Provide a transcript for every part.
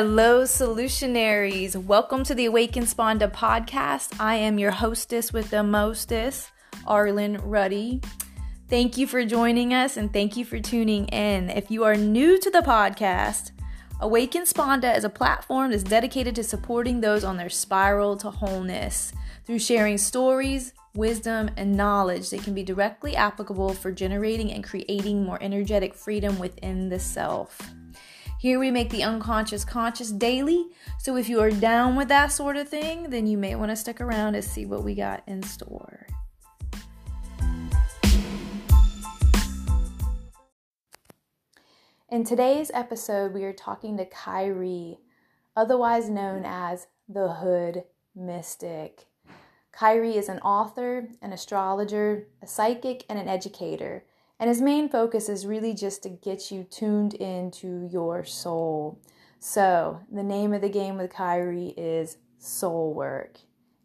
Hello, solutionaries. Welcome to the Awaken Sponda podcast. I am your hostess with the mostest, Arlen Ruddy. Thank you for joining us and thank you for tuning in. If you are new to the podcast, Awaken Sponda is a platform that's dedicated to supporting those on their spiral to wholeness through sharing stories, wisdom, and knowledge that can be directly applicable for generating and creating more energetic freedom within the self. Here we make the unconscious conscious daily. So if you are down with that sort of thing, then you may want to stick around to see what we got in store. In today's episode, we are talking to Kyrie, otherwise known as the Hood Mystic. Kyrie is an author, an astrologer, a psychic, and an educator. And his main focus is really just to get you tuned into your soul. So, the name of the game with Kyrie is Soul Work.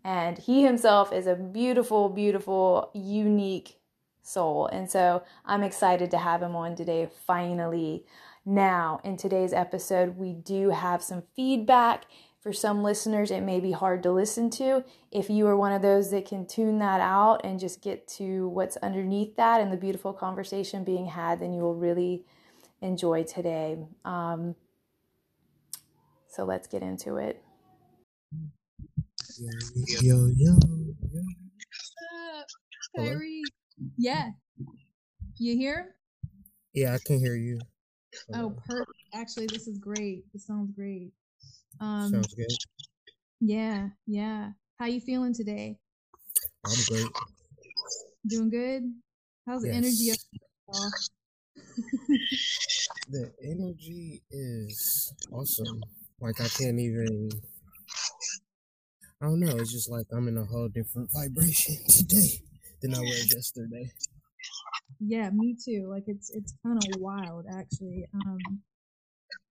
And he himself is a beautiful, beautiful, unique soul. And so, I'm excited to have him on today finally. Now, in today's episode, we do have some feedback for some listeners, it may be hard to listen to. If you are one of those that can tune that out and just get to what's underneath that and the beautiful conversation being had, then you will really enjoy today. Um, so let's get into it. Yo, yo, yo. Kyrie. Yeah. You hear? Yeah, I can hear you. Oh, perfect. Actually, this is great. This sounds great. Um, Sounds good. Yeah, yeah. How you feeling today? I'm great. Doing good. How's the energy? the energy is awesome. Like I can't even. I don't know. It's just like I'm in a whole different vibration today than I was yesterday. Yeah, me too. Like it's it's kind of wild actually. Um,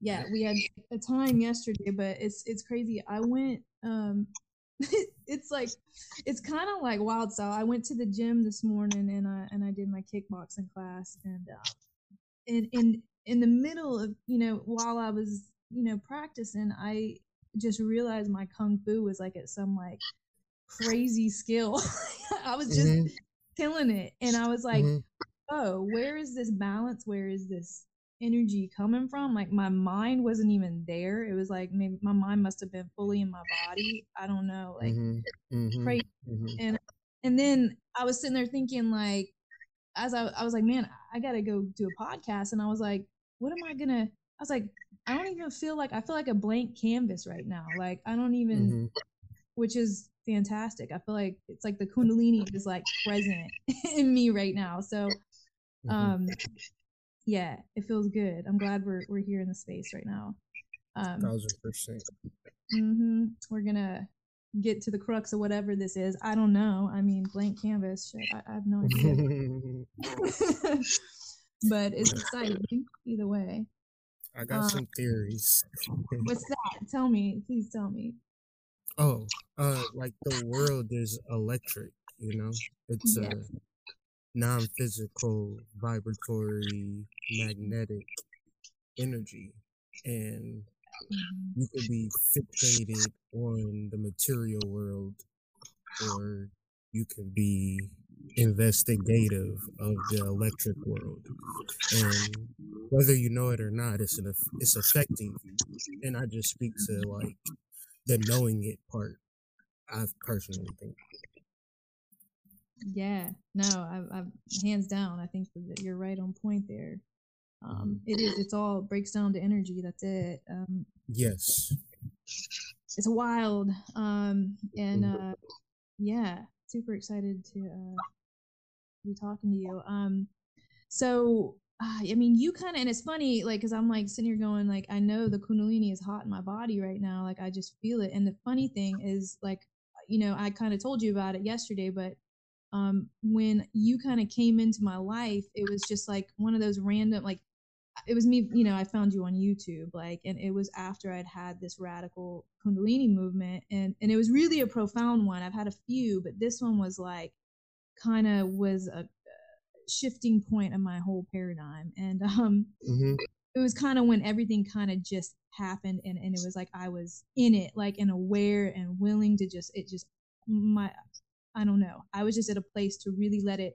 yeah, we had a time yesterday, but it's it's crazy. I went um it's like it's kind of like wild style. I went to the gym this morning and I and I did my kickboxing class and uh, in in in the middle of you know while I was you know practicing, I just realized my kung fu was like at some like crazy skill. I was just mm-hmm. killing it, and I was like, mm-hmm. oh, where is this balance? Where is this energy coming from. Like my mind wasn't even there. It was like maybe my mind must have been fully in my body. I don't know, like mm-hmm. Mm-hmm. crazy. Mm-hmm. And and then I was sitting there thinking like, as I I was like, man, I got to go do a podcast. And I was like, what am I gonna? I was like, I don't even feel like I feel like a blank canvas right now. Like I don't even, mm-hmm. which is fantastic. I feel like it's like the kundalini is like present in me right now. So mm-hmm. um yeah, it feels good. I'm glad we're we're here in the space right now. Um, Thousand percent. Mm-hmm. We're gonna get to the crux of whatever this is. I don't know. I mean, blank canvas. Shit, I, I have no idea. but it's exciting either way. I got um, some theories. what's that? Tell me, please tell me. Oh, uh, like the world is electric. You know, it's uh, non-physical vibratory magnetic energy and mm-hmm. you could be fixated on the material world or you can be investigative of the electric world. And whether you know it or not it's an it's affecting you. And i just speak to like the knowing it part i personally think yeah, no, I've, I've hands down. I think that you're right on point there. Um, it is. It's all breaks down to energy. That's it. Um, yes. It's wild. Um, and mm-hmm. uh, yeah, super excited to uh, be talking to you. Um, so uh, I mean, you kind of, and it's funny, like, cause I'm like sitting here going, like, I know the Kundalini is hot in my body right now. Like, I just feel it. And the funny thing is, like, you know, I kind of told you about it yesterday, but um, when you kind of came into my life, it was just like one of those random, like, it was me, you know, I found you on YouTube, like, and it was after I'd had this radical Kundalini movement, and and it was really a profound one. I've had a few, but this one was like, kind of was a shifting point of my whole paradigm, and um, mm-hmm. it was kind of when everything kind of just happened and, and it was like I was in it, like and aware and willing to just it just my I don't know. I was just at a place to really let it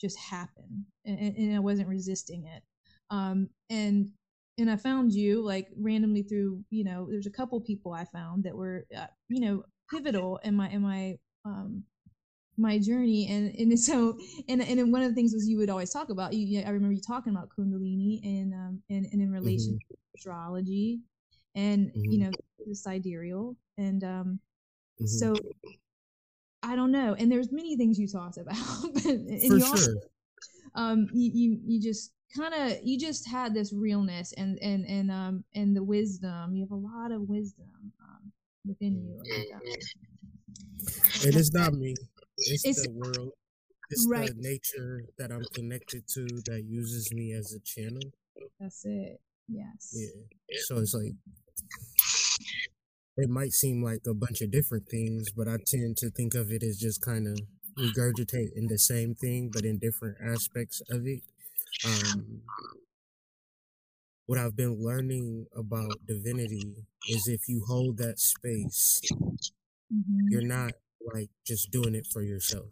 just happen and, and I wasn't resisting it. Um and and I found you like randomly through, you know, there's a couple people I found that were, uh, you know, pivotal in my in my um my journey and and so and and one of the things was you would always talk about you I remember you talking about kundalini and um and, and in relation mm-hmm. to astrology and mm-hmm. you know the sidereal and um mm-hmm. so I don't know and there's many things you talked about and For you also, sure. um you, you you just kind of you just had this realness and and and um and the wisdom you have a lot of wisdom um within you it is not me it's, it's the world it's right. the nature that i'm connected to that uses me as a channel that's it yes yeah so it's like it might seem like a bunch of different things but i tend to think of it as just kind of regurgitating the same thing but in different aspects of it um, what I've been learning about divinity is if you hold that space, mm-hmm. you're not like just doing it for yourself.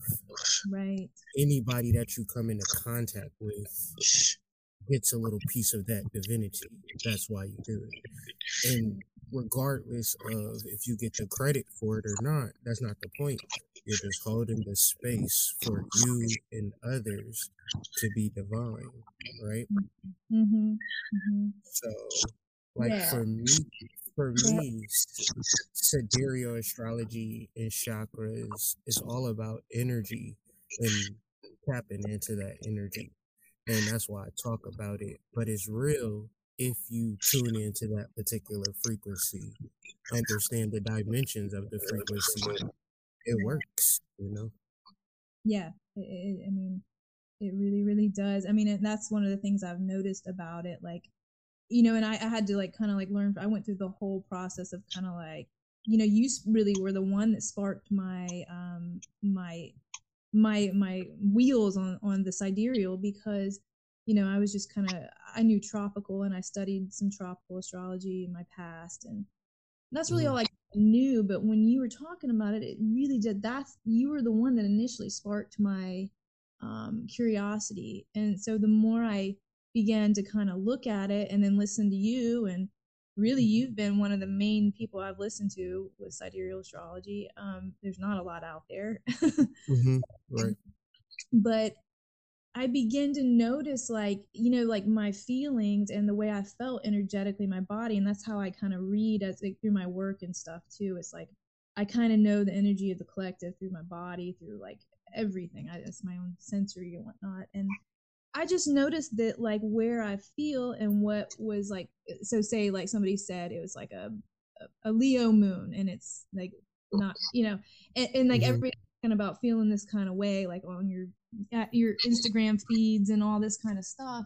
Right. Anybody that you come into contact with gets a little piece of that divinity. That's why you do it. And regardless of if you get the credit for it or not, that's not the point. You're just holding the space for you and others to be divine, right? Mm-hmm. Mm-hmm. So, like yeah. for me, for me, sidereal astrology and chakras is all about energy and tapping into that energy. And that's why I talk about it. But it's real if you tune into that particular frequency, understand the dimensions of the frequency it works, you know? Yeah. It, it, I mean, it really, really does. I mean, and that's one of the things I've noticed about it. Like, you know, and I, I had to like kind of like learn, I went through the whole process of kind of like, you know, you really were the one that sparked my, um, my, my, my wheels on, on the sidereal because, you know, I was just kind of, I knew tropical and I studied some tropical astrology in my past. And that's really mm. all I knew, but when you were talking about it, it really did. That's you were the one that initially sparked my um, curiosity, and so the more I began to kind of look at it and then listen to you, and really mm-hmm. you've been one of the main people I've listened to with sidereal astrology. Um, there's not a lot out there, mm-hmm. right? But I begin to notice like, you know, like my feelings and the way I felt energetically my body. And that's how I kind of read as like through my work and stuff too. It's like I kind of know the energy of the collective through my body, through like everything. I, it's my own sensory and whatnot. And I just noticed that like where I feel and what was like, so say like somebody said it was like a, a, Leo moon and it's like not, you know, and, and like mm-hmm. about feeling this kind of way, like on your at your Instagram feeds and all this kind of stuff.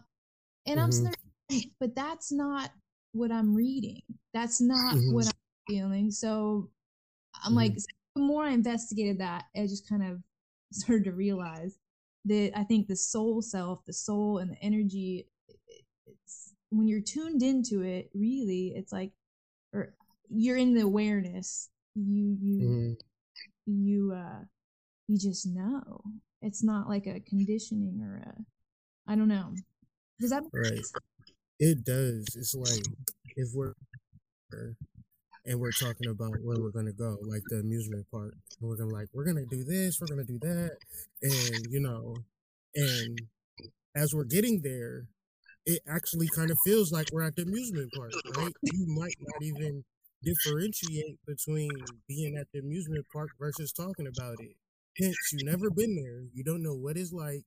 And mm-hmm. I'm but that's not what I'm reading. That's not mm-hmm. what I'm feeling. So I'm mm-hmm. like, the more I investigated that, I just kind of started to realize that I think the soul self, the soul and the energy, it's when you're tuned into it, really, it's like, or you're in the awareness. You you mm-hmm. you uh you just know. It's not like a conditioning or a I don't know. Does that right? Sense? It does. It's like if we're and we're talking about where we're gonna go, like the amusement park, and we're gonna like we're gonna do this, we're gonna do that, and you know, and as we're getting there, it actually kind of feels like we're at the amusement park, right? You might not even differentiate between being at the amusement park versus talking about it. Hence, you've never been there. You don't know what it's like.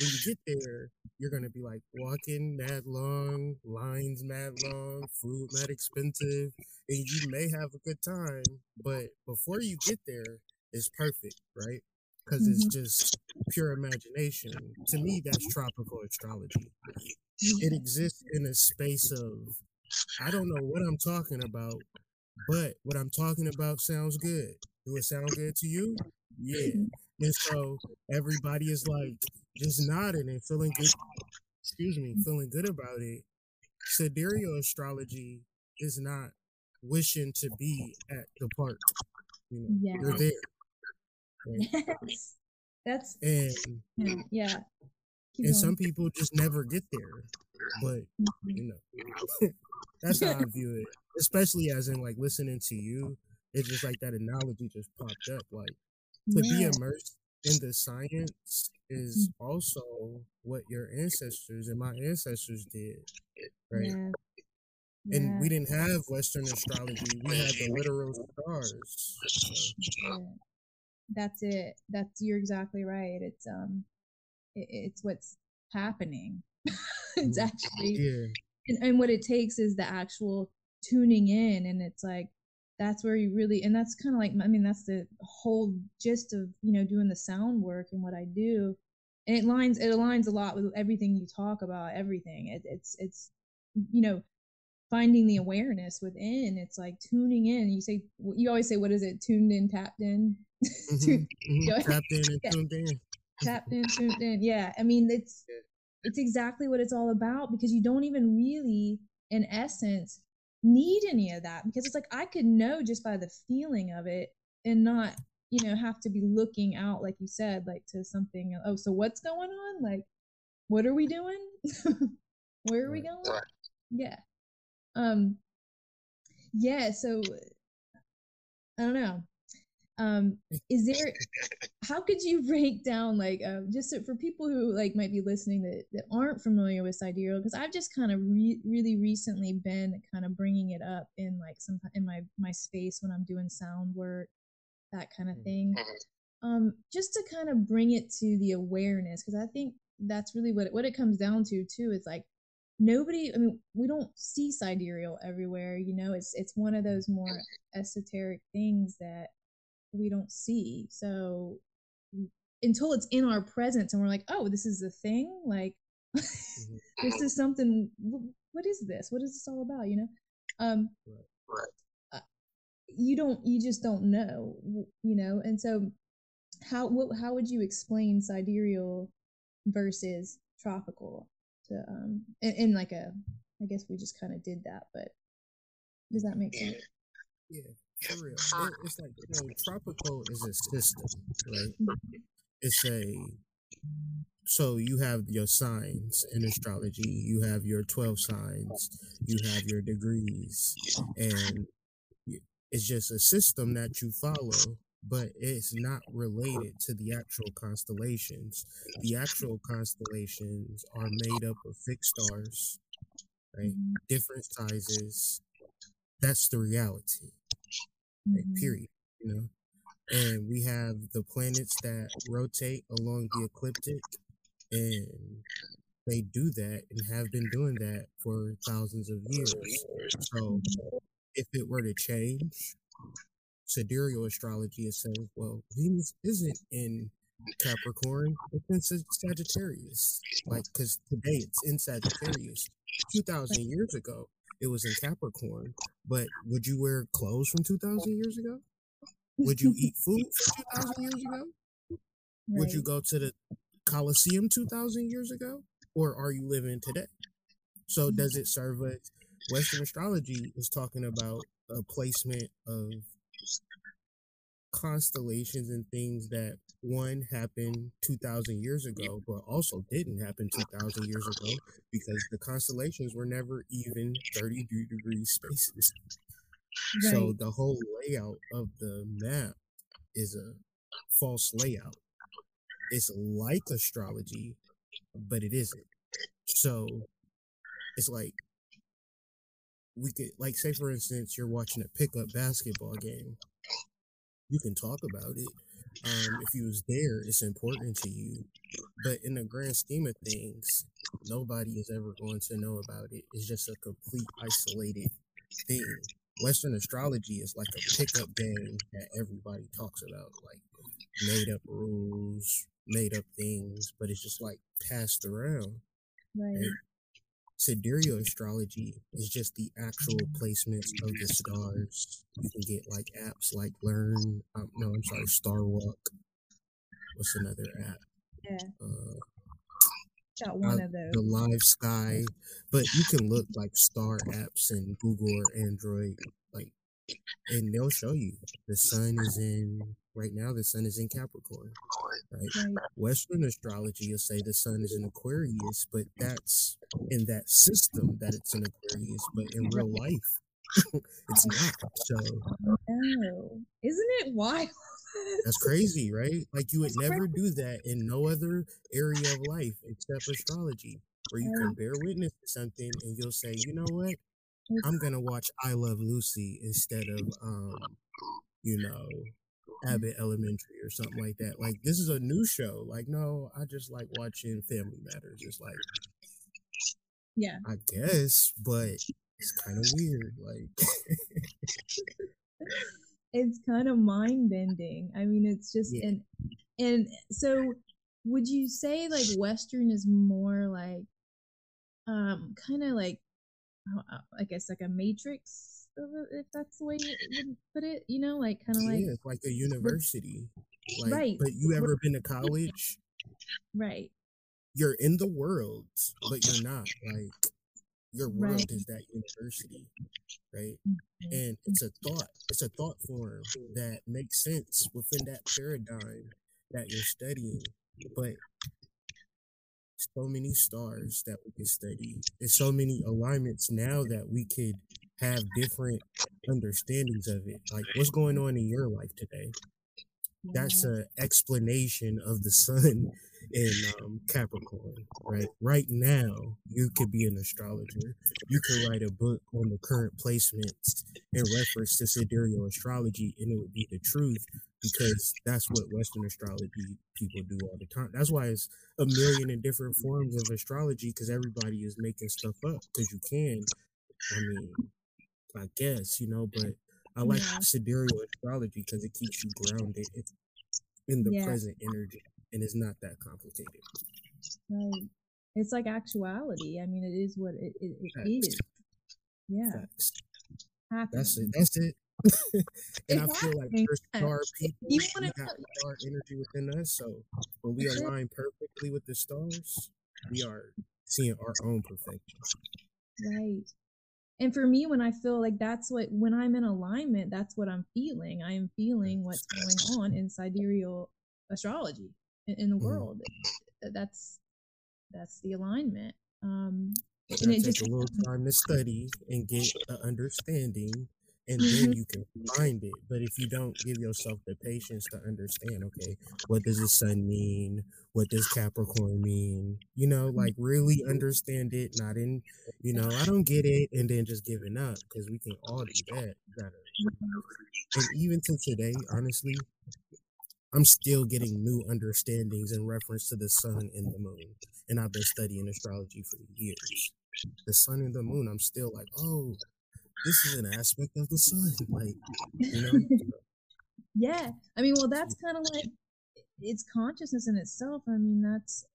When you get there, you're gonna be like walking mad long, lines mad long, food mad expensive, and you may have a good time. But before you get there, it's perfect, right? Because mm-hmm. it's just pure imagination. To me, that's tropical astrology. It exists in a space of I don't know what I'm talking about, but what I'm talking about sounds good. Do it sound good to you? Yeah. And so everybody is like just nodding and feeling good. Excuse me, feeling good about it. sidereal astrology is not wishing to be at the park. You know, Yeah. you're there. Right? Yes. That's And yeah. Keep and some people just never get there. But Mhm. you know, that's how I view it. Especially as in like listening to you, it's just like that analogy just popped up. Like to be immersed in the science is also what your ancestors and my ancestors did, right? Yeah. And Yeah. we didn't have Western astrology; we had the literal stars. So, Yeah. That's it. That's you're exactly right. It's um, it, it's what's happening. it's Mhm. actually yeah, and, and what it takes is the actual tuning in and it's like that's where you really and that's kind of like i mean that's the whole gist of you know doing the sound work and what i do. And it lines it aligns a lot with everything you talk about everything. It, it's it's you know finding the awareness within. It's like tuning in. You say you always say what is it? Tuned in tapped in? Mhm, mhm, tapped in and tuned in. tapped in, tuned in. Yeah, I mean it's it's exactly what it's all about because you don't even really, in essence, need any of that because it's like I could know just by the feeling of it and not you know have to be looking out like you said like to something. Oh, so what's going on? Like, what are we doing? Where are we going? Yeah. Um. Yeah. So I don't know. Um, is there how could you break down like um, just so, for people who like might be listening that, that aren't familiar with sidereal because i've just kind of re- really recently been kind of bringing it up in like some in my my space when i'm doing sound work that kind of Mhm. thing um just to kind of bring it to the awareness because i think that's really what it, what it comes down to too is like nobody i mean we don't see sidereal everywhere you know it's it's one of those more esoteric things that we don't see. So until it's in our presence and we're like, oh, this is a thing, like Mhm. this is something. What is this? What is this all about? You know, um, Right. uh, you don't, you just don't know, you know. And so, how what, how would you explain sidereal versus tropical to um in, in like a? I guess we just kind of did that, but does that make sense? Yeah, for real. It's like you know, tropical is a system, right? It's a so you have your signs in astrology. You have your twelve signs. You have your degrees, and it's just a system that you follow. But it's not related to the actual constellations. The actual constellations are made up of fixed stars, right? Mhm, Different sizes. That's the reality like, mhm, period. You know, and we have the planets that rotate along the ecliptic, and they do that and have been doing that for thousands of years. So, if it were to change, sidereal astrology is saying, well, Venus isn't in Capricorn, it's in Sagittarius. Like, because today it's in Sagittarius. 2,000 years ago, it was in Capricorn. But would you wear clothes from 2,000 years ago? Would you eat food from 2,000 years ago? Would you go to the Colosseum 2,000 years ago? Or are you living today? So, does it serve us? Western astrology is talking about a placement of constellations and things that one happened 2000 years ago but also didn't happen 2000 years ago because the constellations were never even 30 de- degree spaces. So the whole layout of the map is a false layout. It's like astrology but it isn't. So it's like we could like say for instance you're watching a pickup basketball game you can talk about it um, if you was there it's important to you but in the grand scheme of things nobody is ever going to know about it it's just a complete isolated thing western astrology is like a pickup game that everybody talks about like made up rules made up things but it's just like passed around Right. right? Sidereal astrology is just the actual placements of the stars. You can get like apps like Learn. Um, no, I'm sorry, Star Walk. What's another app? Yeah. Uh, got one uh, of those. the live sky, but you can look like star apps in Google or Android, like, and they'll show you the sun is in right now. The sun is in Capricorn, right? Right. Western astrology will say the sun is in Aquarius, but that's in that system that it's in Aquarius, but in real life, it's not. So Oh, isn't it wild? that's crazy, right? Like you would never do that in no other area of life except astrology, where you can bear witness to something and you'll say, you know what? I'm gonna watch I Love Lucy instead of um, you know, Abbott Elementary or something like that. Like this is a new show. Like, no, I just like watching Family Matters. It's like Yeah. I guess, but it's kind of weird. Like it's kind of mind bending. I mean, it's just Yeah. and and so would you say like Western is more like um kind of like uh, uh, I guess like a matrix if that's the way you put it, you know, like kind of like yeah, like a university. Like, Right. but you ever been to college? right, You're in the world, but you're not. Like your world Right. is that university, right? Mhm. and it's a thought it's a thought form that makes sense within that paradigm that you're studying but so many stars that we can study there's so many alignments now that we could have different understandings of it like what's going on in your life today that's a explanation of the sun in um, Capricorn, right? Right now, you could be an astrologer. You could write a book on the current placements in reference to sidereal astrology, and it would be the truth because that's what Western astrology people do all the time. That's why it's a million and different forms of astrology because everybody is making stuff up because you can. I mean, I guess you know, but I like Yeah. sidereal astrology because it keeps you grounded in the Yeah. present energy, and it's not that complicated. right. It's like actuality. I mean, it is what it, it, it is. Yeah, Facts. That's it. That's it. and I feel like we're star people. you got star energy within us. So when we align perfectly with the stars, we are seeing our own perfection. Right. And for me, when I feel like that's what, when I'm in alignment, that's what I'm feeling. I am feeling what's going on in sidereal astrology in, in the Mhm. world. Th- That's that's the alignment. Um, It and it take just a little time to study and get an understanding, and then you can find it. But if you don't give yourself the patience to understand, okay, what does the sun mean? What does Capricorn mean? You know, mm. like really understand it, not in, you know, I don't get it, and then just giving up because we can all do that. Gotta, and even to today, honestly, I'm still getting new understandings in reference to the sun and the moon. And I've been studying astrology for years. The sun and the moon, I'm still like, oh, this is an aspect of the sun. Like, you know? yeah. I mean, well, that's kind of like it's consciousness in itself. I mean, that's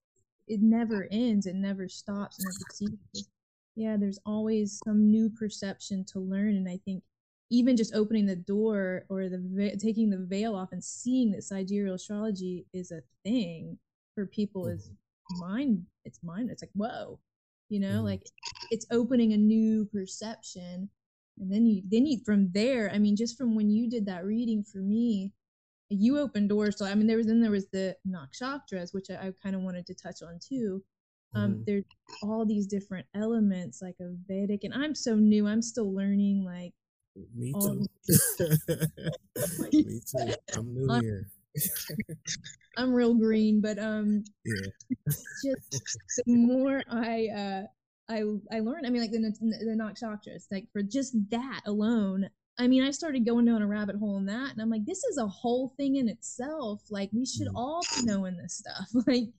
it never ends. It never stops. It never ceases. Yeah, there's always some new perception to learn, and I think even just opening the door or the taking the veil off and seeing that sidereal astrology is a thing for people is mind. It's mind. It's like whoa, you know, Mhm. like it's opening a new perception and then you then you from there i mean just from when you did that reading for me you opened doors so i mean there was then there was the nakshatras which i, I kind of wanted to touch on too um Mhm. there's all these different elements like a vedic and i'm so new i'm still learning like Me too. Me too. I'm new I'm- here. i'm real green but um Yeah. just the more I uh I I learned. I mean, like the the nakshatras, like for just that alone. I mean, I started going down a rabbit hole in that, and I'm like, this is a whole thing in itself. Like, we should Mhm. all be knowing this stuff. Like,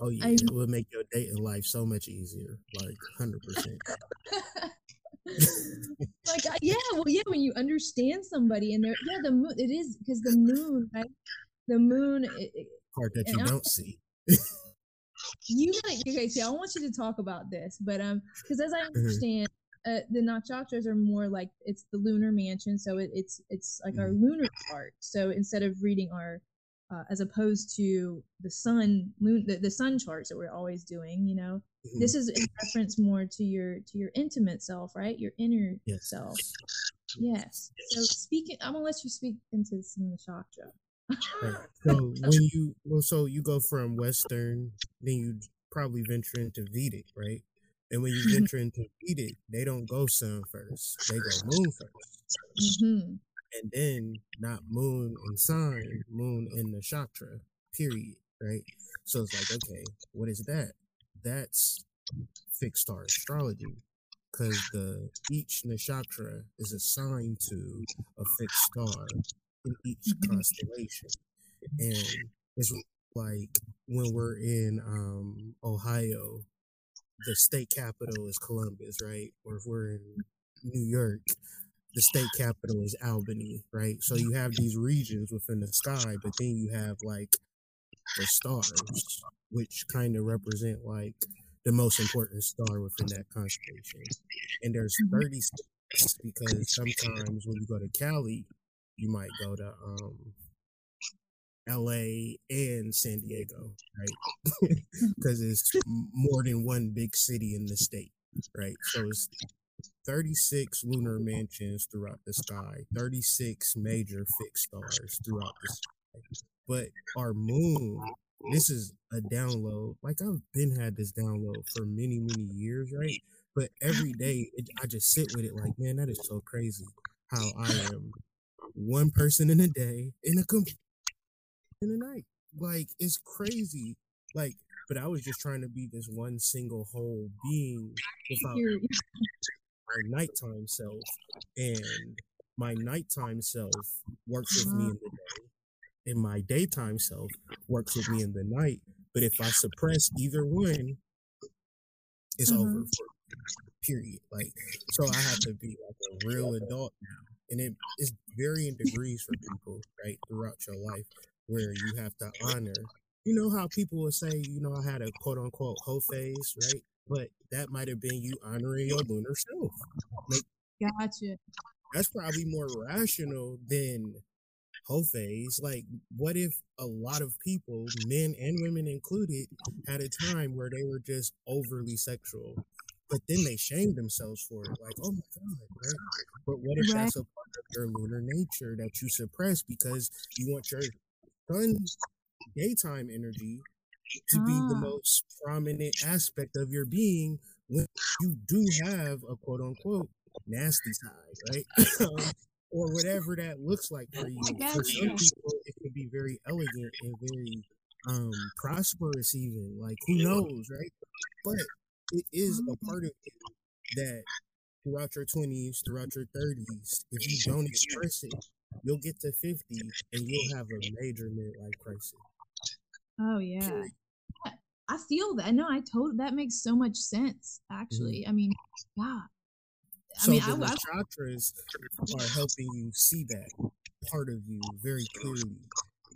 Oh, yeah. I- It would make your dating life so much easier. Like, 100%. like yeah, well, yeah, when you understand somebody, and they're yeah, the moon. It is because the moon, right? The moon. It, Part that you I- don't see. you gotta okay see i want you to talk about this but um because as i understand uh, the nakshatras are more like it's the lunar mansion so it, it's it's like our lunar chart so instead of reading our uh, as opposed to the sun moon the, the sun charts that we're always doing you know Mhm. this is in reference more to your to your intimate self right? Your inner Yes. self. Yes. So speaking i'm gonna let you speak into some of the chakra Right. So when you well, so you go from Western, then you probably venture into Vedic, right? And when you venture into Vedic, they don't go sun first; they go moon first, hmm and then not moon and sun, moon and the nakshatra. Period. Right. So it's like, okay, what is that? That's fixed star astrology, because the each nakshatra is assigned to a fixed star in each constellation, and it's like when we're in um, Ohio, the state capital is Columbus, right? Or if we're in New York, the state capital is Albany, right? So you have these regions within the sky, but then you have like the stars, which kind of represent like the most important star within that constellation. And there's Mhm. 36 because sometimes when you go to Cali, you might go to um, LA and San Diego, right? Because it's more than one big city in the state, right? So it's 36 lunar mansions throughout the sky, 36 major fixed stars throughout the sky. But our moon, this is a download. Like I've been had this download for many, many years, right? But every day it, I just sit with it like, man, that is so crazy how I am one person in a day in a in the night. Like it's crazy. Like, but I was just trying to be this one single whole being without You're- my nighttime self, and my nighttime self works with me in the day, and my daytime self works with me in the night. But if I suppress either one, it's Uh-huh. over. For, period. Like, so I have to be like a real adult now, and it is varying degrees for people, right, throughout your life, where you have to honor. You know how people will say, you know, I had a quote unquote whole phase, right? But that might have been you honoring your lunar self. gotcha That's probably more rational than whole phase. Like, what if a lot of people, men and women included, had a time where they were just overly sexual, but then they shame themselves for it? Like, oh my God, right? But what if that's a part of your lunar nature that you suppress because you want your sun daytime energy to be the Ah. most prominent aspect of your being when you do have a quote unquote nasty side, right? Um, or whatever that looks like for you. For some people, it can be very elegant and very um prosperous, even like who knows, right? But it is a part of you that throughout your twenties, throughout your thirties, if you don't express it, you'll get to fifty and you'll have a major midlife crisis. Oh yeah. I feel that. No, I told that makes so much sense. Actually, I mean, yeah. I Mm-hmm. So mean, the I, I chakras are helping you see that part of you very clearly,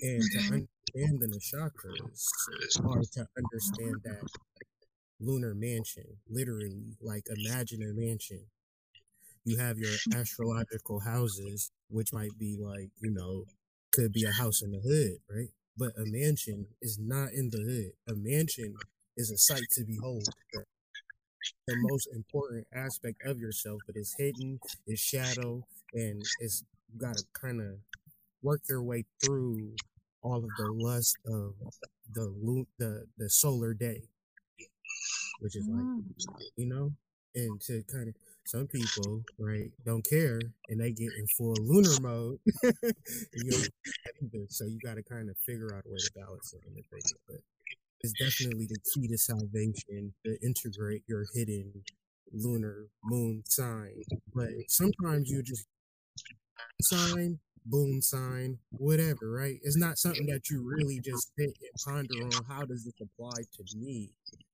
and to Mhm. understand the chakras are to understand that lunar mansion. Literally, like imagine a mansion. You have your astrological houses, which might be like you know, could be a house in the hood, right? But a mansion is not in the hood. A mansion is a sight to behold. The most important aspect of yourself, but it's hidden, it's shadow, and it's you gotta kind of work your way through all of the lust of the the the solar day, which is like Ah. you know, and to kind of some people right don't care and they get in full lunar mode. you don't get that either. so you got to kind of figure out a way to balance it in the thing. But it's definitely the key to salvation to integrate your hidden lunar moon sign. But sometimes you just sign, boom sign, whatever, right? It's not something that you really just sit and ponder on how does this apply to me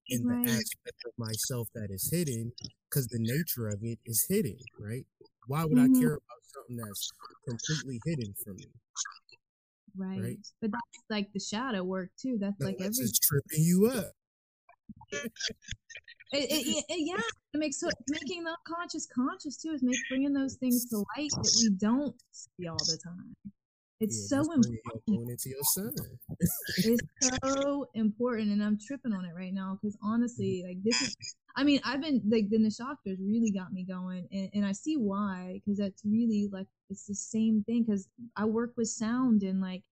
in Right. the aspect of myself that is hidden, because the nature of it is hidden, right? Why would Mhm. I care about something that's completely hidden from me? right. But that's like the shadow work too. That's like Unless every. it's tripping you up. It, it- it- yeah, it makes so making the unconscious conscious too is make bringing those things to light that we don't see all the time. It's Yeah, so important. moon into your sun. It's so important, and I'm tripping on it right now because mm-hmm. honestly, like this is. I mean, I've been like the Nishaktras really got me going, and, and I see why because that's really like it's the same thing because I work with sound and like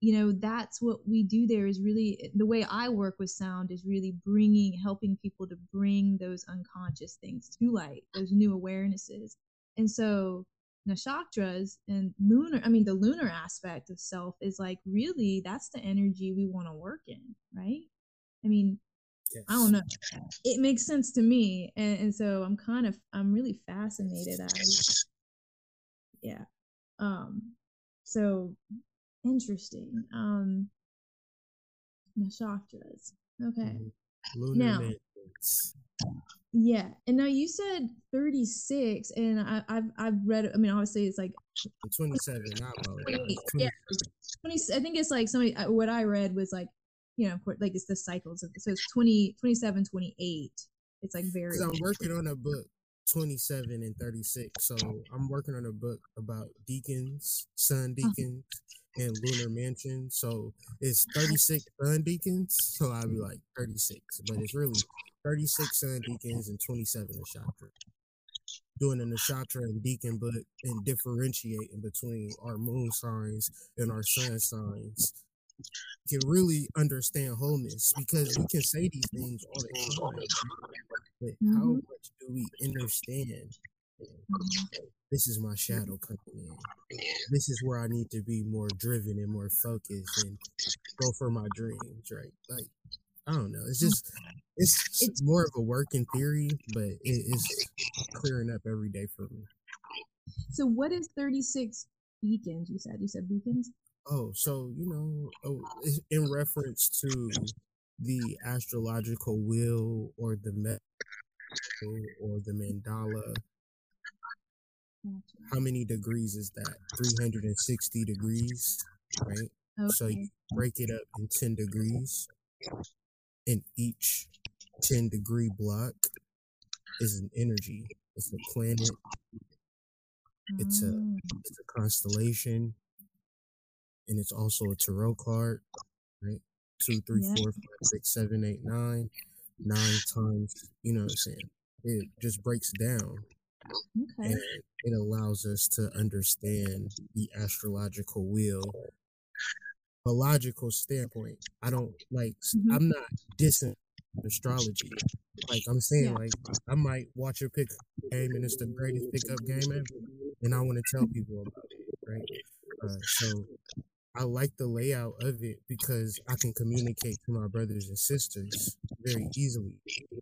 you know that's what we do there is really eh, the way I work with sound is really bringing helping people to bring those unconscious things to light, those new awarenesses, and so nashaktras and lunar i mean the lunar aspect of self is like really that's the energy we want to work in right? I mean Yes. i don't know. It makes sense to me and, and so i'm kind of i'm really fascinated as yeah. Um so interesting. Um nashaktras okay. Mhm. Lunar Now-. Yeah and now you said 36 and I, i've i've read i mean obviously it's like 27, I apologize. 28, 20 yeah. 20 i think it's like somebody uh, what i read was like you know of course, like it's the cycles of so it's 20 27 28 it's like very I'm working on a book 27 and 36. So I'm working on a book about decans, sun Uh-huh. decans, and lunar mansion. So it's 36 sun decans. So I'll be like 36. But it's really 36 sun decans and 27 nakshatra. Doing a nakshatra and decan book and differentiating between our moon signs and our sun signs. Can really understand wholeness because we can say these things all the time but how Mhm. much do we understand? This is my shadow coming in. This is where I need to be more driven and more focused and go for my dreams, right? Like, I don't know. It's mm. just, it's, It's- more of a work in theory, but it is clearing up every day for me. so what is 36 beacons you said you said beacons Oh, so you know, oh, in reference to the astrological wheel or the met or the mandala Gotcha. how many degrees is that? 360 degrees, right? Okay. So you break it up in 10 degrees, and each 10 degree block is an energy. It's a planet, it's a- Oh, it's a constellation, and it's also a tarot card, right? Two, three, Yeah. four, five, six, seven, eight, nine. Nine times, you know what I'm saying? It just breaks down okay and it allows us to understand the astrological wheel a logical standpoint i don't like Mhm. i'm not dissing astrology like i'm saying Yeah. like i might watch a pick game and it's the greatest pickup game ever and i want to tell people about it right uh, so i like the layout of it because i can communicate to my brothers and sisters very easily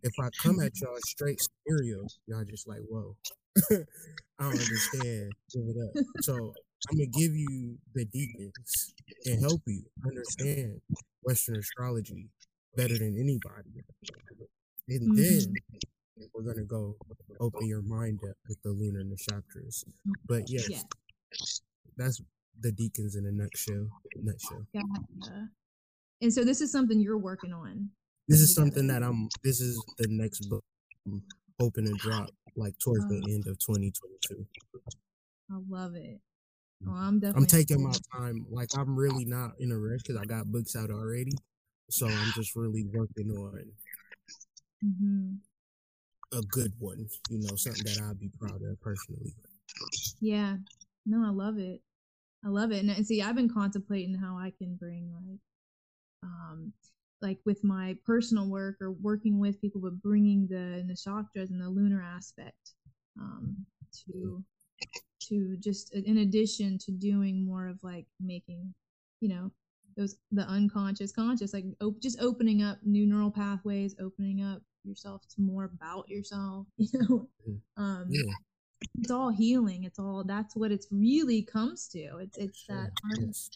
if i come at y'all straight sidereal y'all just like whoa I don't understand. Give it up. So I'm gonna give you the decans and help you understand Western astrology better than anybody. And mm-hmm. then we're gonna go open your mind up with the lunar nakshatras. But yes, Yeah. that's the decans in a nutshell. Nutshell. Gotcha. And so this is something you're working on. This is something that I'm. This is the next book I'm hoping to drop like towards the Oh. end of 2022. I love it. Oh, I'm definitely. I'm taking my time. Like I'm really not in a rush because I got books out already. So I'm just really working on hmm a good one. You know, something that I'd be proud of personally. Yeah. No, I love it. I love it. And, see, I've been contemplating how I can bring like, um, like with my personal work or working with people, but bringing the nashaktras and the lunar aspect, um, to, to just in addition to doing more of like making, you know, those the unconscious conscious, like op- just opening up new neural pathways, opening up yourself to more about yourself, you know. Mhm. Um, Yeah. it's all healing. It's all that's what it's really comes to. It's it's that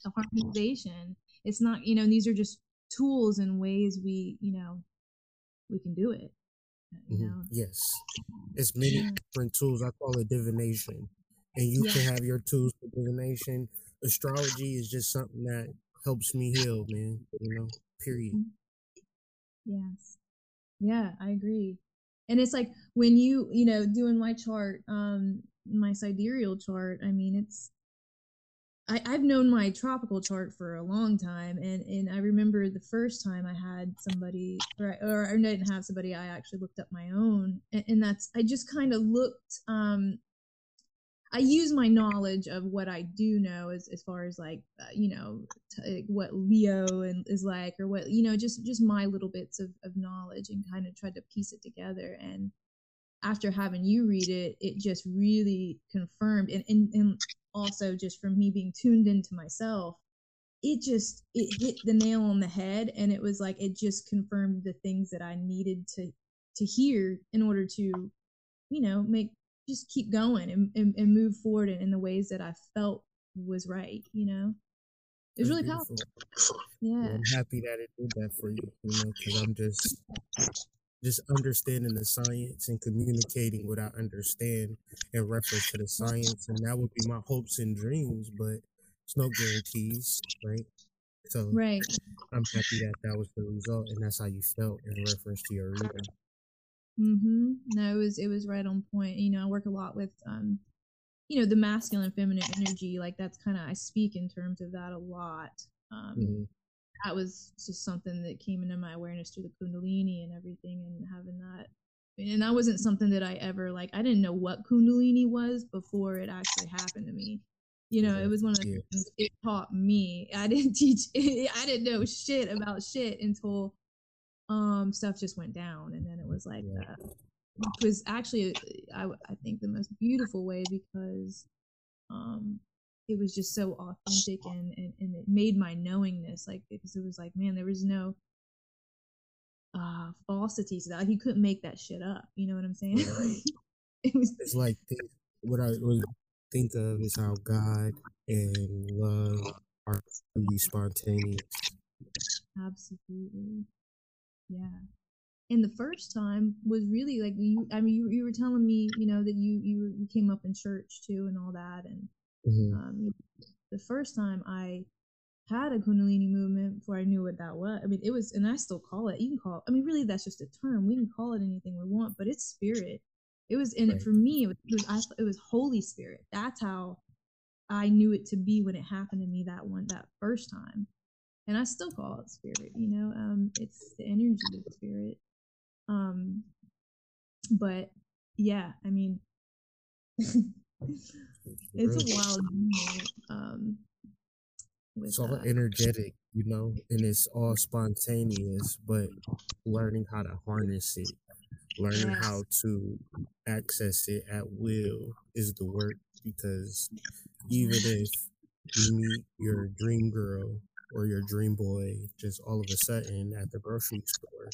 the harmonization. It's not you know these are just tools and ways we you know we can do it. You Mhm. know. Yes. It's many Yeah. different tools. I call it divination. And you can have your tools for divination. Astrology is just something that helps me heal, man. You know, period. Yes. Yeah, I agree. And it's like when you, you know, doing my chart, um, my sidereal chart, I mean, it's I, I've known my tropical chart for a long time, and, and I remember the first time I had somebody, or, I, or I didn't have somebody, I actually looked up my own, and, and that's I just kind of looked. Um, I use my knowledge of what I do know as as far as like uh, you know t- what Leo and is like, or what you know, just just my little bits of of knowledge, and kind of tried to piece it together. And after having you read it, it just really confirmed and, and, and also just from me being tuned into myself it just it hit the nail on the head and it was like it just confirmed the things that i needed to to hear in order to you know make just keep going and, and, and move forward in, in, the ways that i felt was right you know it was really beautiful. powerful yeah well, i'm happy that it did that for you you know because i'm just just understanding the science and communicating what I understand in reference to the science. And that would be my hopes and dreams, but it's no guarantees, right? So right. I'm happy that that was the result and that's how you felt in reference to your reading. Mm-hmm. No, it was, it was right on point. You know, I work a lot with, um, you know, the masculine feminine energy. Like that's kind of, I speak in terms of that a lot. Um, mm-hmm that was just something that came into my awareness through the kundalini and everything and having that and that wasn't something that i ever like i didn't know what kundalini was before it actually happened to me you know it was one of the things it taught me i didn't teach i didn't know shit about shit until um stuff just went down and then it was like yeah. uh, it was actually I, I think the most beautiful way because um it was just so authentic and, and, and it made my knowingness like because it was like man there was no uh falsity to that like you couldn't make that shit up you know what i'm saying? Right. it was it's like what i would think of is how god and love are really spontaneous. Absolutely yeah and the first time was really like you i mean you, you were telling me you know that you you you came up in church too and all that and Mm-hmm. Um, the first time I had a Kundalini movement before I knew what that was. I mean, it was, and I still call it. You can call. It, I mean, really, that's just a term. We can call it anything we want, but it's spirit. It was in right. it for me. It was, it was, it was Holy Spirit. That's how I knew it to be when it happened to me that one that first time, and I still call it spirit. You know, um, it's the energy of spirit. Um, but yeah, I mean. it's a wild um it's all energetic you know and it's all spontaneous but learning how to harness it learning yes. how to access it at will is the work because even if you meet your dream girl or your dream boy just all of a sudden at the grocery store,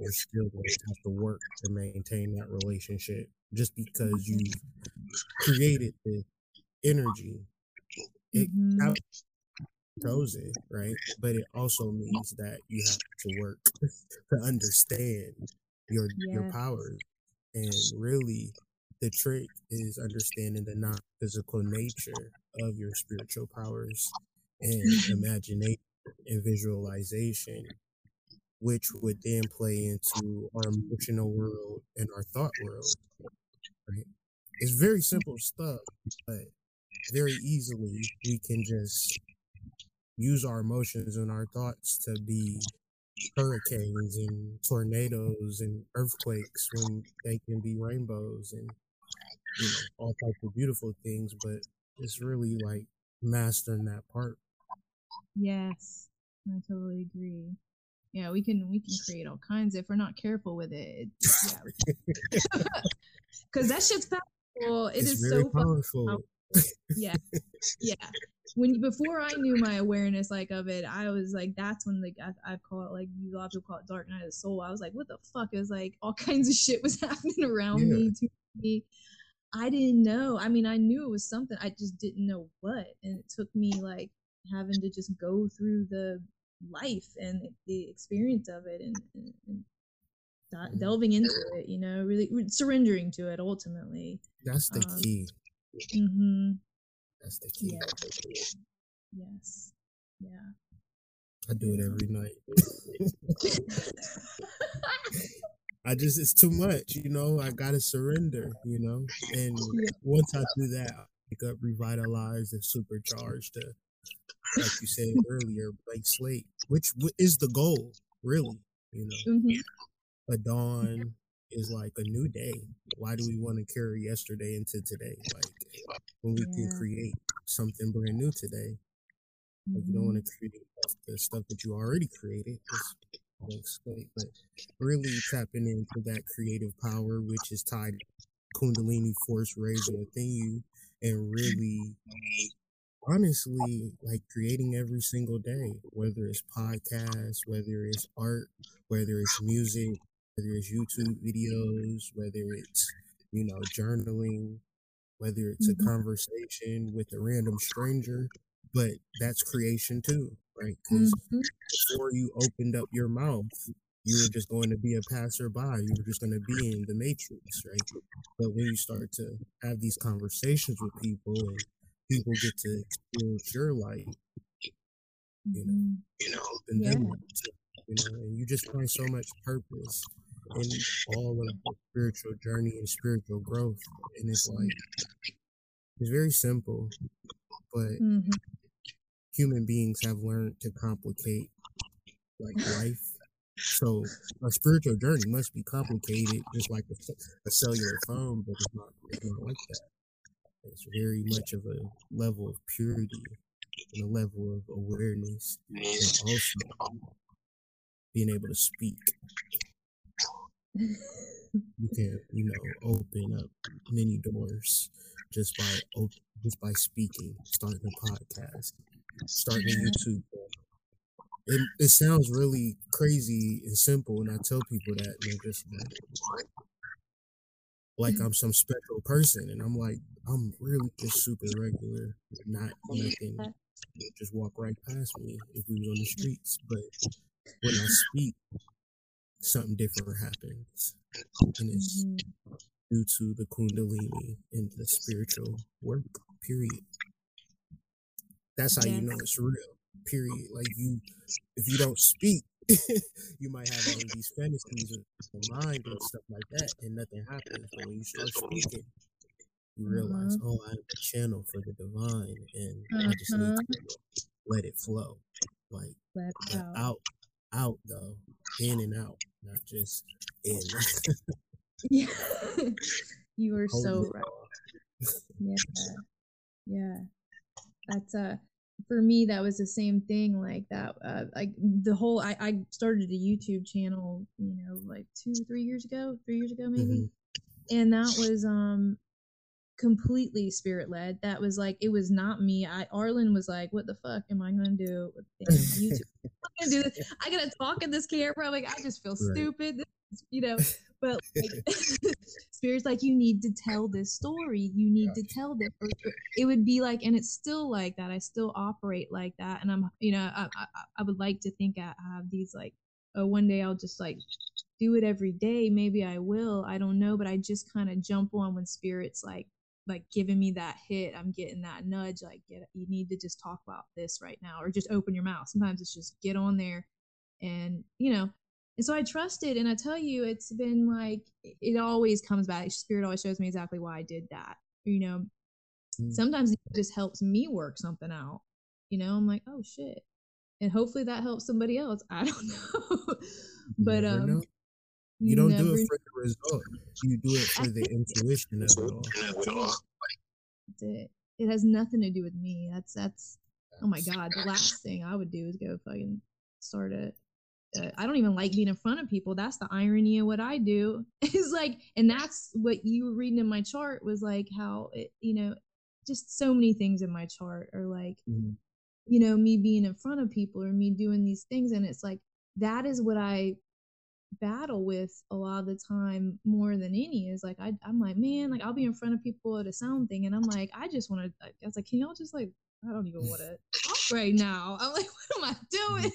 you're still going to have to work to maintain that relationship just because you created the energy. It mm-hmm. it, right? But it also means that you have to work to understand your yes. your powers. And really the trick is understanding the non physical nature of your spiritual powers and imagination and visualization, which would then play into our emotional world and our thought world. Right? It's very simple stuff, but very easily we can just use our emotions and our thoughts to be hurricanes and tornadoes and earthquakes when they can be rainbows and you know all types of beautiful things but it's really like mastering that part Yes, I totally agree. Yeah, we can we can create all kinds if we're not careful with it. Yeah, because that shit's powerful. It it's is so powerful. powerful. Yeah, yeah. When before I knew my awareness like of it, I was like, that's when like I, I call it like you lot call it dark night of the soul. I was like, what the fuck? It was like all kinds of shit was happening around yeah. me to me. I didn't know. I mean, I knew it was something. I just didn't know what, and it took me like having to just go through the life and the experience of it and, and, and mm-hmm. delving into it you know really surrendering to it ultimately that's the um, key mm-hmm. that's the key yeah. yes yeah i do it every night I just it's too much, you know. I gotta surrender, you know. And once I do that, I wake up revitalized and supercharged to, like you said earlier, blank slate, which is the goal, really. You know, mm-hmm. a dawn is like a new day. Why do we want to carry yesterday into today? Like when we yeah. can create something brand new today. Like you don't want to mm-hmm. create the stuff that you already created. blank slate, but really tapping into that creative power, which is tied Kundalini force raising within you, and really honestly like creating every single day, whether it's podcasts, whether it's art, whether it's music, whether it's YouTube videos, whether it's, you know, journaling, whether it's mm-hmm. a conversation with a random stranger, but that's creation too, right? Because mm-hmm. before you opened up your mouth, you were just going to be a passerby. You were just going to be in the matrix, right? But when you start to have these conversations with people and people get to experience your light, you know, mm-hmm. you know, and yeah. then, you know, and you just find so much purpose in all of the spiritual journey and spiritual growth. And it's like, it's very simple, but mm-hmm. human beings have learned to complicate like life. So a spiritual journey must be complicated, just like a, a cellular phone, but it's not, it's not like that. It's very much of a level of purity and a level of awareness, and also being able to speak. You can, you know, open up many doors just by op- just by speaking, starting a podcast, starting a YouTube. It, it sounds really crazy and simple, and I tell people that, and they're just like, like I'm some special person, and I'm like, I'm really just super regular, not nothing. Just walk right past me if we was on the streets. But when I speak, something different happens, and it's mm-hmm. due to the Kundalini and the spiritual work. Period. That's how yeah. you know it's real. Period. Like you, if you don't speak, you might have all of these fantasies in your mind and stuff like that, and nothing happens. But when you start speaking, you realize, uh-huh. oh, I have a channel for the divine, and. I just need to uh-huh. let it flow, like let out. out, out though, in and out, not just in. yeah, you are so right. yeah, yeah, that's uh for me that was the same thing like that uh, like the whole I, I started a youtube channel you know like two three years ago three years ago maybe. Mm-hmm. and that was um completely spirit led that was like it was not me. I arlen was like what the fuck am i gonna do with youtube? I'm gonna do this. I gotta talk in this camera. Like i just feel right. stupid. You know but like, spirit's like you need to tell this story. You need gotcha. to tell this it would be like and it's still like that. I still operate like that and i'm you know i i, I would like to think i have these like oh one day i'll just like do it every day. Maybe i will. I don't know but i just kind of jump on when spirits like like giving me that hit. I'm getting that nudge like get you need to just talk about this right now or just open your mouth. Sometimes it's just get on there and you know and so I trusted, and I tell you, it's been like it always comes back. Spirit always shows me exactly why I did that. You know, mm. sometimes it just helps me work something out. You know, I'm like, oh shit, and hopefully that helps somebody else. I don't know, but um, know. you, you don't do it for the result. You do it for the intuition of it all. That's it. It has nothing to do with me. That's that's. Oh my god, the last thing I would do is go fucking start a uh, I don't even like being in front of people. That's the irony of what I do. Is like, and that's what you were reading in my chart was like how it, you know, just so many things in my chart are like, mm-hmm. you know, me being in front of people or me doing these things, and it's like that is what I battle with a lot of the time more than any is like I, I'm like man like I'll be in front of people at a sound thing and I'm like I just want to I was like can y'all just like I don't even want to talk right now I'm like what am I doing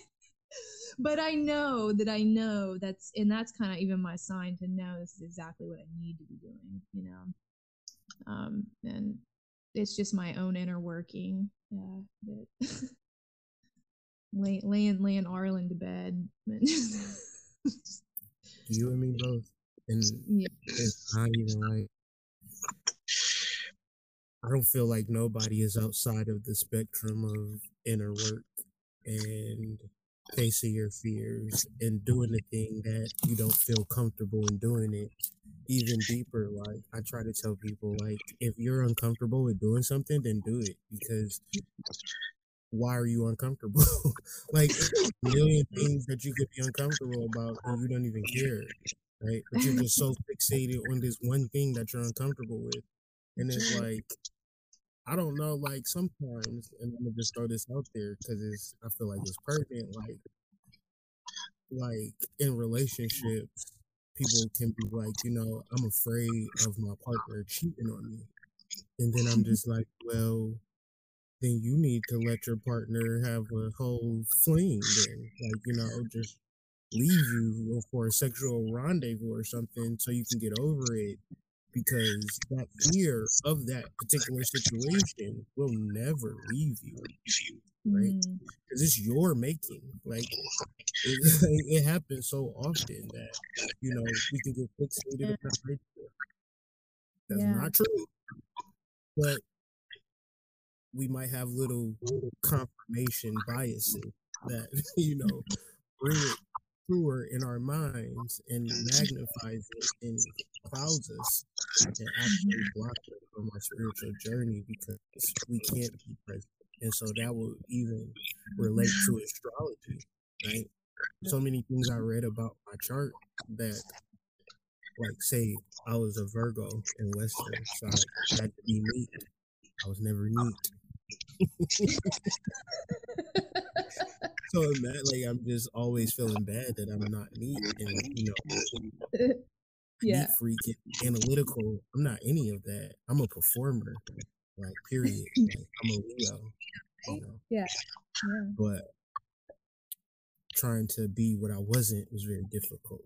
but I know that I know that's and that's kind of even my sign to know this is exactly what I need to be doing, you know. Um, and it's just my own inner working. Yeah, that lay, laying laying Arlen to bed. you and me both, and yeah. it's not even like I don't feel like nobody is outside of the spectrum of inner work and facing your fears and doing the thing that you don't feel comfortable in doing it even deeper. Like I try to tell people, like if you're uncomfortable with doing something, then do it because why are you uncomfortable? like a million things that you could be uncomfortable about and you don't even care, right? But you're just so fixated on this one thing that you're uncomfortable with, and it's like. I don't know, like sometimes, and I'm gonna just throw this out there because it's, I feel like it's pertinent. Like, like in relationships, people can be like, you know, I'm afraid of my partner cheating on me. And then I'm just like, well, then you need to let your partner have a whole fling then. Like, you know, just leave you for a sexual rendezvous or something so you can get over it because that fear of that particular situation will never leave you right? Mm-hmm. Because it's your making. Like it, it happens so often that you know we can get fixated Yeah. on that. That's Yeah. not true, but we might have little confirmation biases that you know bring it truer in our minds and mm-hmm. magnifies it and clouds us and actually mm-hmm. blocks us from our spiritual journey because we can't be present. And so that will even relate to mm-hmm. astrology, right? So many things I read about my chart that, like, say I was a Virgo in Western, so I had to be neat. I was never neat. So man, like I'm just always feeling bad that I'm not neat and you know yeah. neat freak analytical. I'm not any of that. I'm a performer, like period. Like, I'm a Leo, you know. Yeah. But trying to be what I wasn't was very difficult,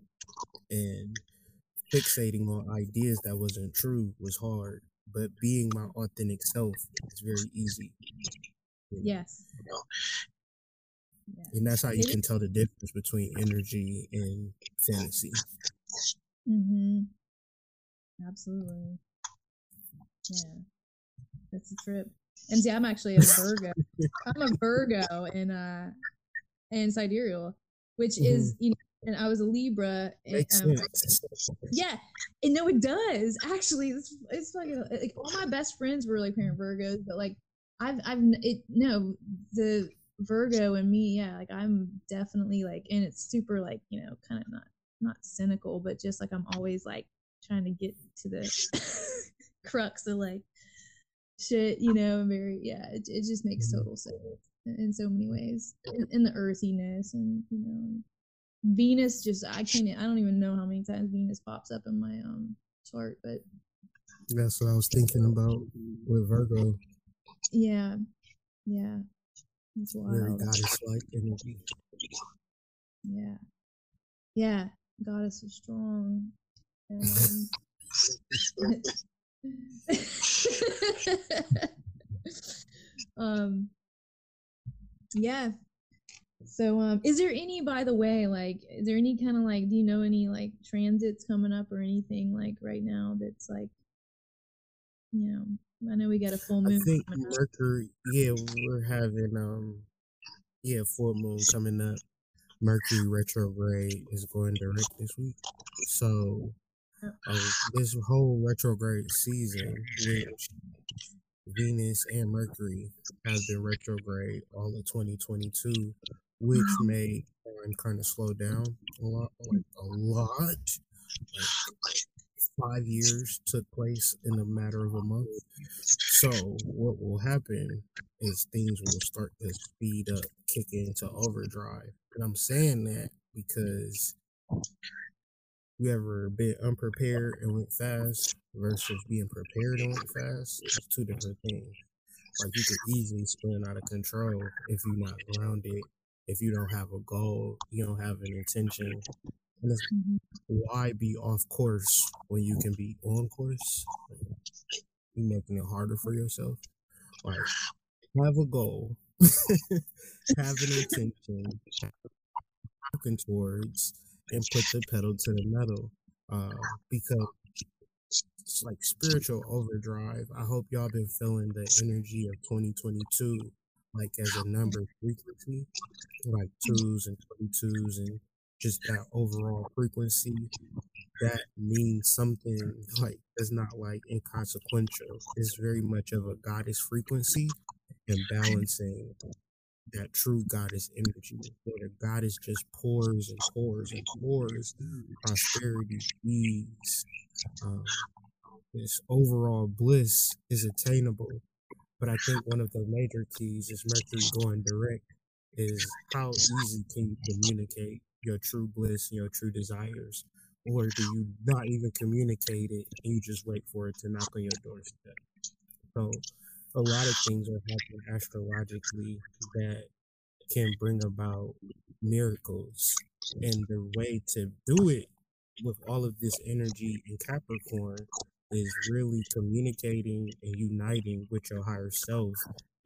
and fixating on ideas that wasn't true was hard. But being my authentic self is very easy. you know. Yes. Yeah. And that's how you can tell the difference between energy and fantasy. Mm-hmm. Absolutely. Yeah. That's a trip. And see, I'm actually a Virgo. I'm a Virgo in uh in sidereal, which is you know, and I was a Libra. and, Makes um, sense. yeah, and no, it does actually. It's, it's fucking like all my best friends were like parent Virgos, but like I've I've it no the Virgo and me, yeah, like I'm definitely like, and it's super like you know kind of not not cynical, but just like I'm always like trying to get to the crux of like shit, you know, and very yeah, it it just makes total sense in, in so many ways, in, in the earthiness and you know. Venus just I can't I don't even know how many times Venus pops up in my um chart, but That's what I was thinking about with Virgo. yeah. Yeah. It's Very wild. goddess like energy. Yeah. Yeah. Goddess is strong. Um, um yeah. So um is there any by the way, like is there any kind of like do you know any like transits coming up or anything like right now that's like you know, I know we got a full moon. I think. Mercury. Yeah, we're having um, yeah, full moon coming up. Mercury retrograde is going direct this week, so uh, this whole retrograde season, which Venus and Mercury have been retrograde all of 2022, which made time kind of slow down a lot, like mm. a lot. Like five years took place in a matter of a month. So what will happen is things will start to speed up, kick into overdrive. And I'm saying that because you ever been unprepared and went fast versus being prepared and went fast? It's two different things. Like you could easily spin out of control if you're not grounded, if you don't have a goal, you don't have an intention. Mhm. why be off course when you can be on course? You're making it harder for yourself. Like have a goal, have an intention, working towards, and put the pedal to the metal. Uh, because it's like spiritual overdrive. I hope y'all been feeling the energy of 2022 like as a number frequency, like twos and 22s and just that overall frequency. That means something like it's not like inconsequential. It's very much of a goddess frequency and balancing that true goddess energy where the goddess just pours and pours and pours prosperity, ease, um, this overall bliss is attainable. But I think one of the major keys is Mercury going direct is how easy can you communicate your true bliss and your true desires? Or do you not even communicate it and you just wait for it to knock on your doorstep? So a lot of things are happening astrologically that can bring about miracles. And the way to do it with all of this energy in Capricorn is really communicating and uniting with your higher self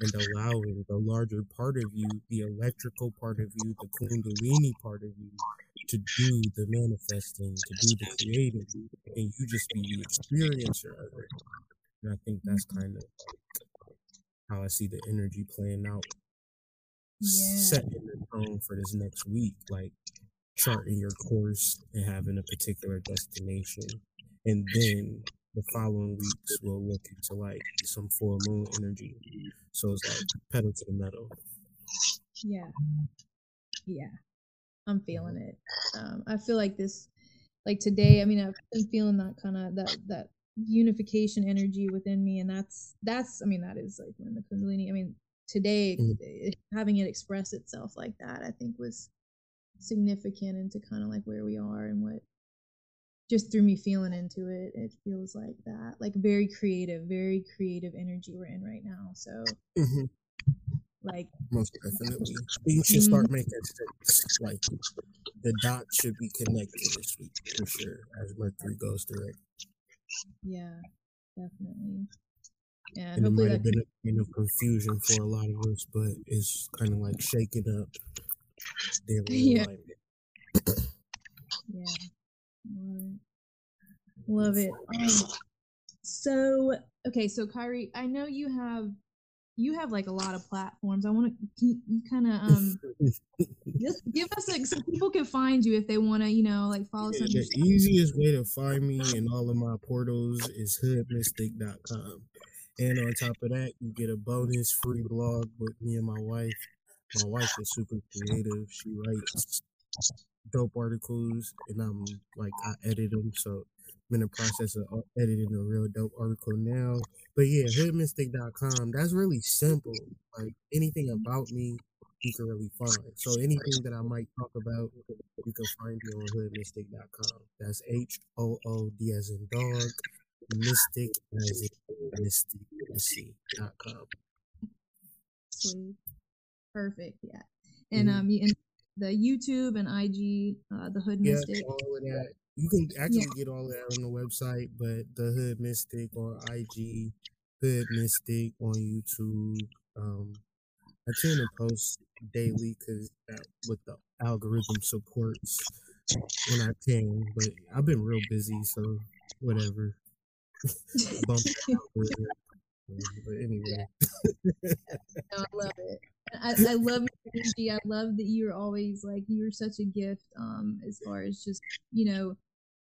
and allowing the larger part of you, the electrical part of you, the kundalini part of you, to do the manifesting, to do the creating, and you just be the experiencer of it. And I think that's kind of how I see the energy playing out. Yeah. Setting the tone for this next week, like charting your course and having a particular destination. And then the following weeks we'll look into like some full moon energy. So it's like pedal to the metal. Yeah. Yeah. I'm feeling it. Um, I feel like this, like today. I mean, I've been feeling that kind of that that unification energy within me, and that's that's. I mean, that is like when the Kundalini. I mean, today Mhm. having it express itself like that, I think was significant into kind of like where we are and what just through me feeling into it it feels like that like very creative very creative energy we're in right now so hmm like Most definitely. Things should start making sense. Like the dots should be connected this week for sure as Mercury goes direct. yeah definitely yeah And it hopefully might have been a kind of confusion for a lot of us, but it's kind of like shaking up their Yeah. alignment. Yeah. Love it. Um, so okay, so Kyrie, I know you have you have like a lot of platforms. I want to you, you kind of um just give us like so people can find you if they want to, you know, like follow of the easiest way to find me in all of my portals is hoodmystic.com. And on top of that, you get a bonus free blog with me and my wife. My wife is super creative. She writes dope articles, and I'm like, I edit them. So I'm in the process of uh, editing a real dope article now. But yeah, hoodmystic.com, that's really simple. Like anything about me, you can really find. So anything that I might talk about, you can find me on hoodmystic.com. That's H O O D as in dog, mystic as in mystic, dot com. Sweet. Perfect. Yeah. And Mhm. um, you, the YouTube and IG, uh, the Hood Yeah, Mystic. all of that. You can actually get all that on the website, but the Hood Mystic on IG, Hood Mystic on YouTube. Um, I tend to post daily because that what the algorithm supports when I can. But I've been real busy, so whatever. Bump the algorithm. But anyway, No, I love it. I, I love your energy. I love that you're always like you're such a gift. Um, as far as just you know,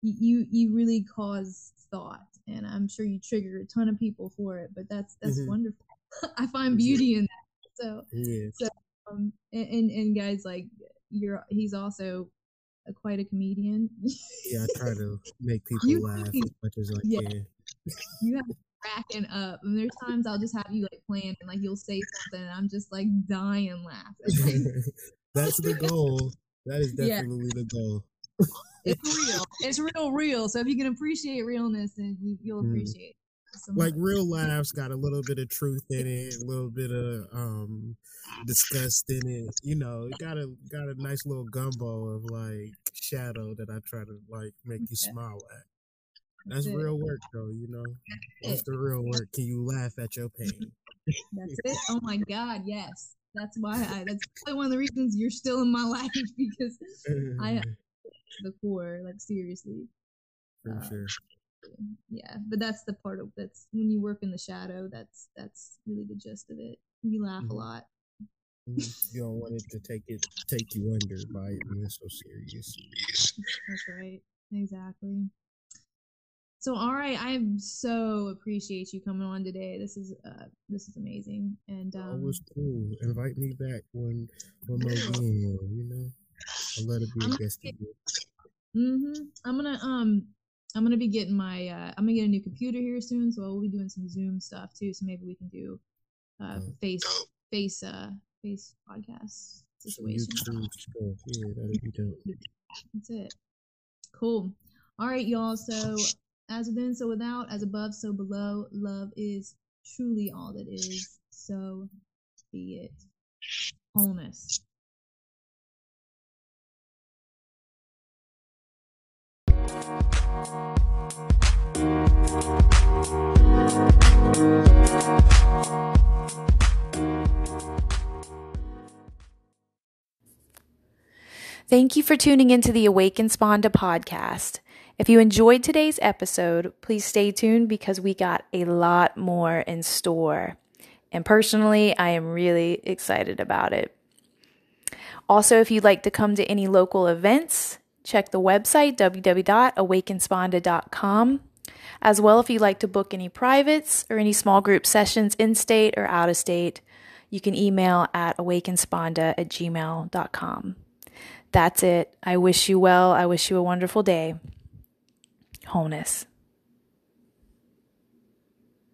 you you really cause thought, and I'm sure you trigger a ton of people for it. But that's that's Mhm. wonderful. I find beauty in that. So yeah. um, and, and guys like you're he's also a, quite a comedian. Yeah, I try to make people laugh as much as I Yeah. can. you have cracking up, and there's times I'll just have you like playing, and like you'll say something, and I'm just like dying laughing. Like, That's the goal. That is Yeah. definitely the goal. it's real. It's real, real. So if you can appreciate realness, then you, you'll Mm. appreciate some Like real laughs got a little bit of truth in it, a little bit of um disgust in it. You know, it got a got a nice little gumbo of like shadow that I try to like make you Yeah. smile at. That's real work though, you know. That's the real work. Can you laugh at your pain? That's it. Oh my God, yes. That's why I. That's probably one of the reasons you're still in my life because I the core, like seriously. For uh, sure. Yeah, but that's the part of that's when you work in the shadow. That's that's really the gist of it. You laugh mm-hmm. a lot. You don't want it to take it take you under by it being so serious. That's right. Exactly. So all right, I so appreciate you coming on today. This is uh this is amazing. And um, oh, it was cool. Invite me back when one more game, you know. I'll let it be a guest. Mm-hmm. I'm gonna um I'm gonna be getting my uh I'm gonna get a new computer here soon, so we'll be doing some Zoom stuff too. So maybe we can do uh oh. face face uh face podcast situation. Yeah, that'd be dope. That's it. Cool. All right, y'all. So as within, so without, as above, so below. Love is truly all that is. So be it. Wholeness. Thank you for tuning into the Awaken Sponda podcast. If you enjoyed today's episode, please stay tuned because we got a lot more in store. And personally, I am really excited about it. Also, if you'd like to come to any local events, check the website www.awakensponda.com. As well, if you'd like to book any privates or any small group sessions in state or out of state, you can email at awakensponda at gmail.com. That's it. I wish you well. I wish you a wonderful day wholeness.